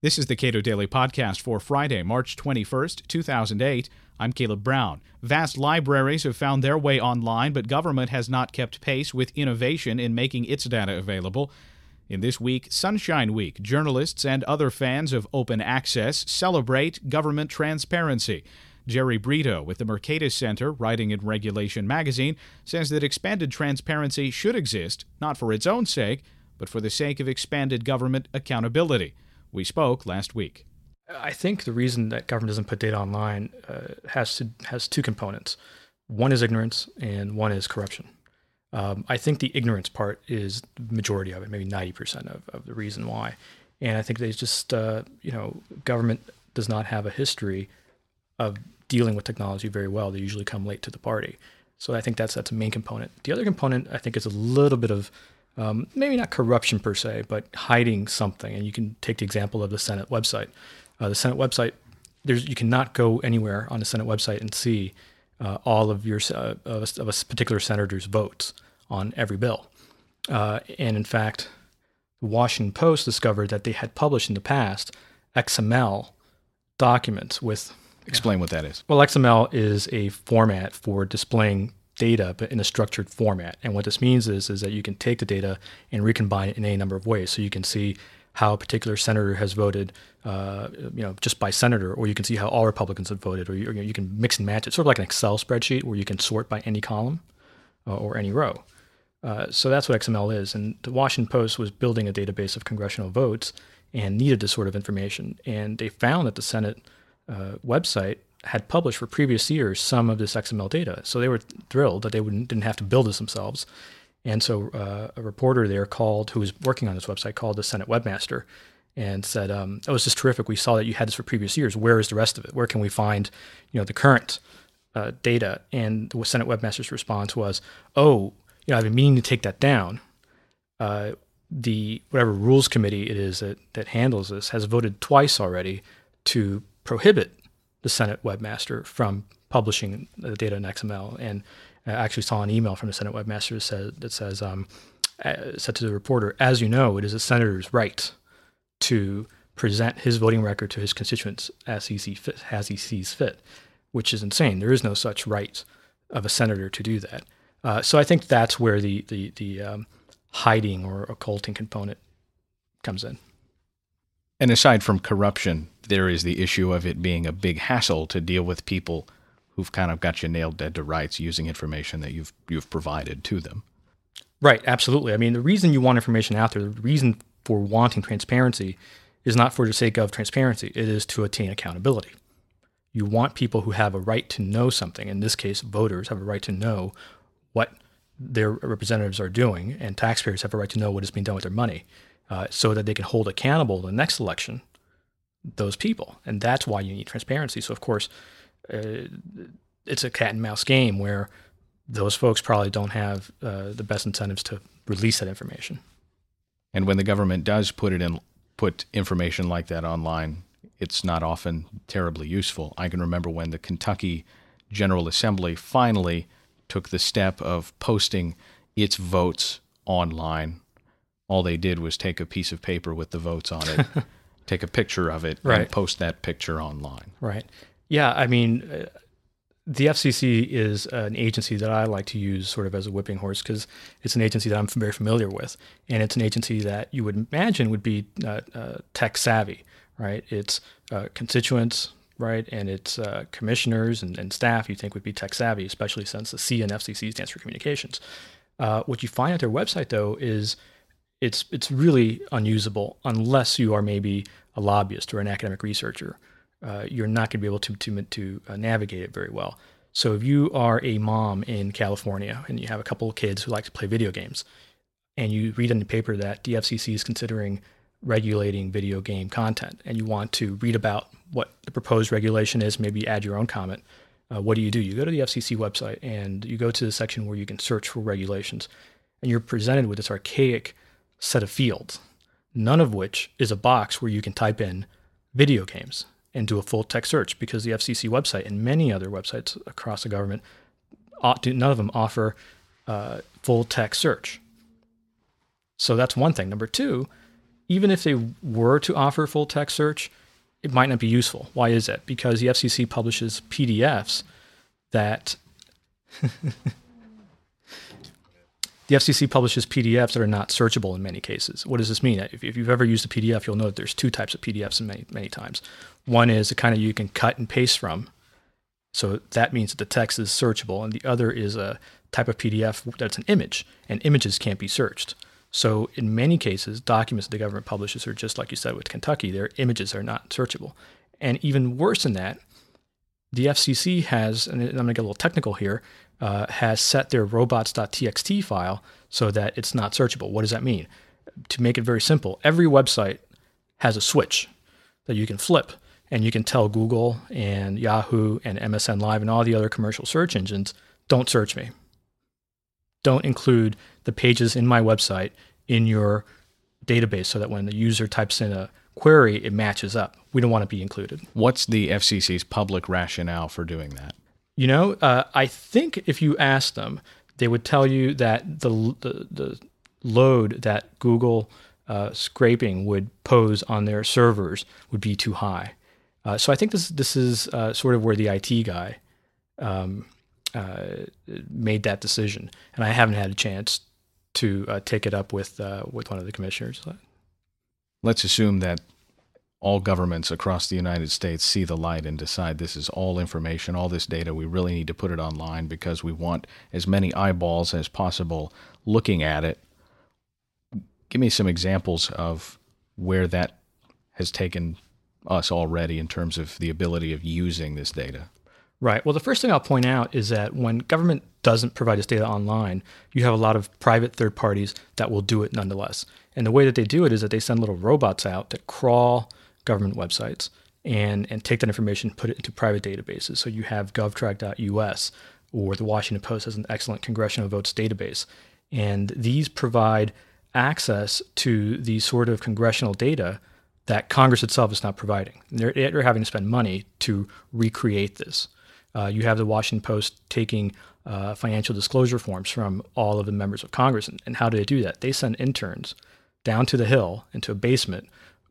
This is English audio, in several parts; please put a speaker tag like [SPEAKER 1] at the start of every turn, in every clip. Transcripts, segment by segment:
[SPEAKER 1] This is the Cato Daily Podcast for Friday, March 21st, 2008. I'm Caleb Brown. Vast libraries have found their way online, but government has not kept pace with innovation in making its data available. In this week, Sunshine Week, journalists and other fans of open access celebrate government transparency. Jerry Brito with the Mercatus Center, writing in Regulation magazine, says that expanded transparency should exist, not for its own sake, but for the sake of expanded government accountability. We spoke last week.
[SPEAKER 2] I think the reason that government doesn't put data online uh, has to has two components. One is ignorance, and one is corruption. Um, I think the ignorance part is the majority of it, maybe ninety percent of, of the reason why. And I think they just, uh, you know, government does not have a history of dealing with technology very well. They usually come late to the party. So I think that's that's a main component. The other component, I think, is a little bit of um, maybe not corruption per se, but hiding something. And you can take the example of the Senate website. Uh, the Senate website, there's you cannot go anywhere on the Senate website and see uh, all of your uh, of, a, of, a, particular senator's votes on every bill. Uh, and in fact, the Washington Post discovered that they had published in the past XML documents with.
[SPEAKER 1] Explain what that is.
[SPEAKER 2] Well, XML is a format for displaying data, but in a structured format. And what this means is, is that you can take the data and recombine it in any number of ways. So you can see how a particular senator has voted, uh, you know, just by senator, or you can see how all Republicans have voted, or you, or you, can mix and match it, sort of like an Excel spreadsheet where you can sort by any column uh, or any row. Uh, so that's what XML is. And the Washington Post was building a database of congressional votes and needed this sort of information. And they found that the Senate uh, website had published for previous years some of this XML data. So they were thrilled that they didn't have to build this themselves. And so uh, a reporter there called, who was working on this website, called the Senate webmaster and said, um, "Oh, this is terrific. We saw that you had this for previous years. Where is the rest of it? Where can we find, you know, the current uh, data?" And the Senate webmaster's response was, "Oh, you know, I've been meaning to take that down. Uh, the whatever rules committee it is that that handles this has voted twice already to prohibit the Senate webmaster from publishing the data in XML. And I actually saw an email from the Senate webmaster that says, that says um, uh, said to the reporter, as you know, it is a senator's right to present his voting record to his constituents as he, see fit, as he sees fit, which is insane. There is no such right of a senator to do that. Uh, so I think that's where the the, the um, hiding or occulting component comes in.
[SPEAKER 1] And aside from corruption, there is the issue of it being a big hassle to deal with people who've kind of got you nailed dead to rights using information that you've you've provided to them.
[SPEAKER 2] Right, absolutely. I mean, the reason you want information out there, the reason for wanting transparency is not for the sake of transparency, it is to attain accountability. You want people who have a right to know something, in this case, voters have a right to know what their representatives are doing, and taxpayers have a right to know what is being done with their money uh, so that they can hold accountable the next election those people. And that's why you need transparency. So, of course, uh, it's a cat and mouse game where those folks probably don't have uh, the best incentives to release that information.
[SPEAKER 1] And when the government does put it in, put information like that online, it's not often terribly useful. I can remember when the Kentucky General Assembly finally took the step of posting its votes online. All they did was take a piece of paper with the votes on it take a picture of it right. and post that picture online.
[SPEAKER 2] Right. Yeah. I mean, uh, the FCC is an agency that I like to use sort of as a whipping horse because it's an agency that I'm very familiar with, and it's an agency that you would imagine would be uh, uh, tech savvy, right? It's uh, constituents, right, and it's uh, commissioners and, and, staff you think would be tech savvy, especially since the C and FCC stands for communications. Uh, what you find at their website though is it's it's really unusable unless you are maybe a lobbyist or an academic researcher. Uh, you're not going to be able to to to uh, navigate it very well. So if you are a mom in California and you have a couple of kids who like to play video games, and you read in the paper that the FCC is considering regulating video game content, and you want to read about what the proposed regulation is, maybe add your own comment. Uh, what do you do? You go to the FCC website and you go to the section where you can search for regulations, and you're presented with this archaic set of fields, none of which is a box where you can type in video games and do a full text search because the FCC website and many other websites across the government, none of them offer uh, full text search. So that's one thing. Number two, even if they were to offer full text search, it might not be useful. Why is that? Because the FCC publishes PDFs that the FCC publishes PDFs that are not searchable in many cases. What does this mean? If, if, you've ever used a PDF, you'll know that there's two types of PDFs in many, many times. One is the kind of you can cut and paste from. So that means that the text is searchable. And the other is a type of PDF that's an image, and images can't be searched. So in many cases, documents the government publishes are just like you said with Kentucky, their images are not searchable. And even worse than that, the FCC has, and I'm going to get a little technical here, uh, has set their robots.txt file so that it's not searchable. What does that mean? To make it very simple, every website has a switch that you can flip, and you can tell Google and Yahoo and MSN Live and all the other commercial search engines, don't search me. Don't include the pages in my website in your database so that when the user types in a query, it matches up. We don't want to be included.
[SPEAKER 1] What's the FCC's public rationale for doing that?
[SPEAKER 2] You know, uh, I think if you ask them, they would tell you that the the, the load that Google uh, scraping would pose on their servers would be too high. Uh, so I think this this is uh, sort of where the IT guy um, uh, made that decision, and I haven't had a chance to uh, take it up with with one of the commissioners.
[SPEAKER 1] Let's assume that all governments across the United States see the light and decide this is all information, all this data, we really need to put it online because we want as many eyeballs as possible looking at it. Give me some examples of where that has taken us already in terms of the ability of using this data.
[SPEAKER 2] Right. Well, the first thing I'll point out is that when government doesn't provide this data online, you have a lot of private third parties that will do it nonetheless. And the way that they do it is that they send little robots out that crawl government websites and, and take that information, put it into private databases. So you have govtrack.us or the Washington Post has an excellent congressional votes database. And these provide access to the sort of congressional data that Congress itself is not providing. They're, they're having to spend money to recreate this. Uh, you have the Washington Post taking uh, financial disclosure forms from all of the members of Congress. And, and how do they do that? They send interns down to the Hill into a basement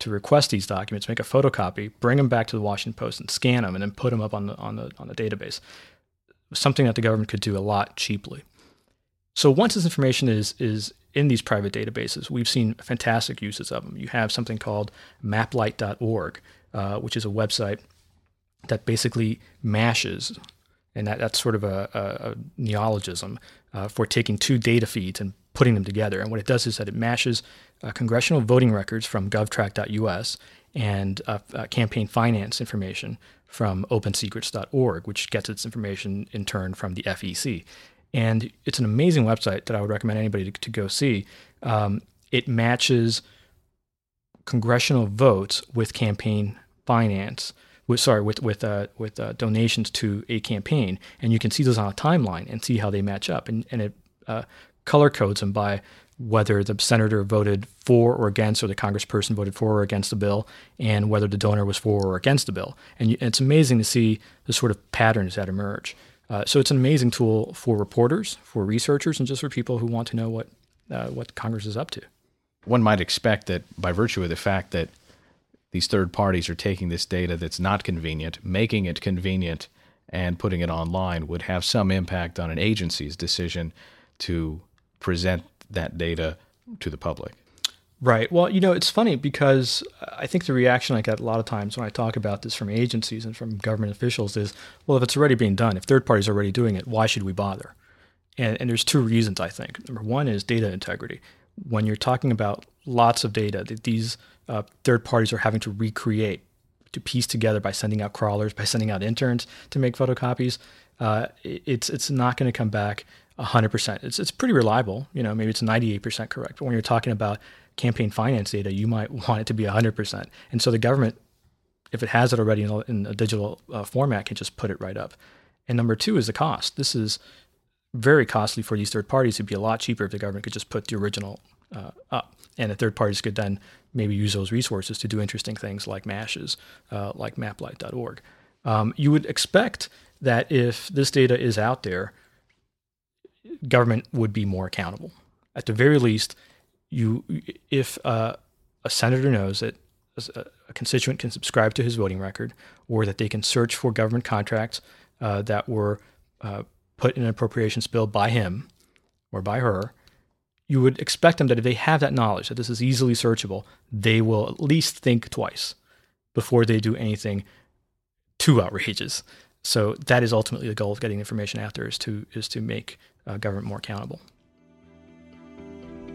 [SPEAKER 2] to request these documents, make a photocopy, bring them back to the Washington Post, and scan them, and then put them up on the on the on the database. Something that the government could do a lot cheaply. So once this information is is in these private databases, we've seen fantastic uses of them. You have something called maplight.org, uh, which is a website that basically mashes, and that, that's sort of a, a, a neologism uh, for taking two data feeds and putting them together. And what it does is that it mashes uh, congressional voting records from govtrack.us and uh, uh, campaign finance information from opensecrets.org, which gets its information in turn from the FEC. And it's an amazing website that I would recommend anybody to, to go see. Um, it matches congressional votes with campaign finance. With, sorry, with with uh, with uh, donations to a campaign, and you can see those on a timeline and see how they match up, and and it uh, color codes them by whether the senator voted for or against, or the congressperson voted for or against the bill, and whether the donor was for or against the bill. And it's amazing to see the sort of patterns that emerge. Uh, so it's an amazing tool for reporters, for researchers, and just for people who want to know what uh, what Congress is up to.
[SPEAKER 1] One might expect that by virtue of the fact that these third parties are taking this data that's not convenient, making it convenient, and putting it online would have some impact on an agency's decision to present that data to the public.
[SPEAKER 2] Right. Well, you know, it's funny because I think the reaction I get a lot of times when I talk about this from agencies and from government officials is, well, if it's already being done, if third parties are already doing it, why should we bother? And, and there's two reasons, I think. Number one is data integrity. When you're talking about lots of data that these uh, third parties are having to recreate, to piece together by sending out crawlers, by sending out interns to make photocopies, uh, it's it's not going to come back 100%. It's, it's pretty reliable. You know, maybe it's 98% correct. But when you're talking about campaign finance data, you might want it to be 100%. And so the government, if it has it already in a, in a digital uh, format, can just put it right up. And number two is the cost. This is very costly for these third parties. It'd be a lot cheaper if the government could just put the original uh, up. And the third parties could then maybe use those resources to do interesting things like mashes, uh, like maplight.org. Um, you would expect that if this data is out there, government would be more accountable. At the very least, you if uh, a senator knows that a constituent can subscribe to his voting record, or that they can search for government contracts uh, that were uh, put in an appropriations bill by him or by her, you would expect them that if they have that knowledge that this is easily searchable, they will at least think twice before they do anything too outrageous. So that is ultimately the goal of getting information out there is to is to make uh, government more accountable.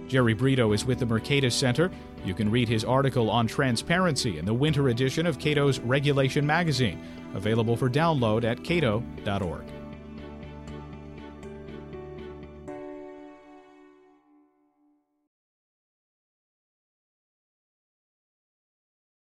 [SPEAKER 1] Jerry Brito is with the Mercatus Center. You can read his article on transparency in the winter edition of Cato's Regulation Magazine, available for download at cato.org.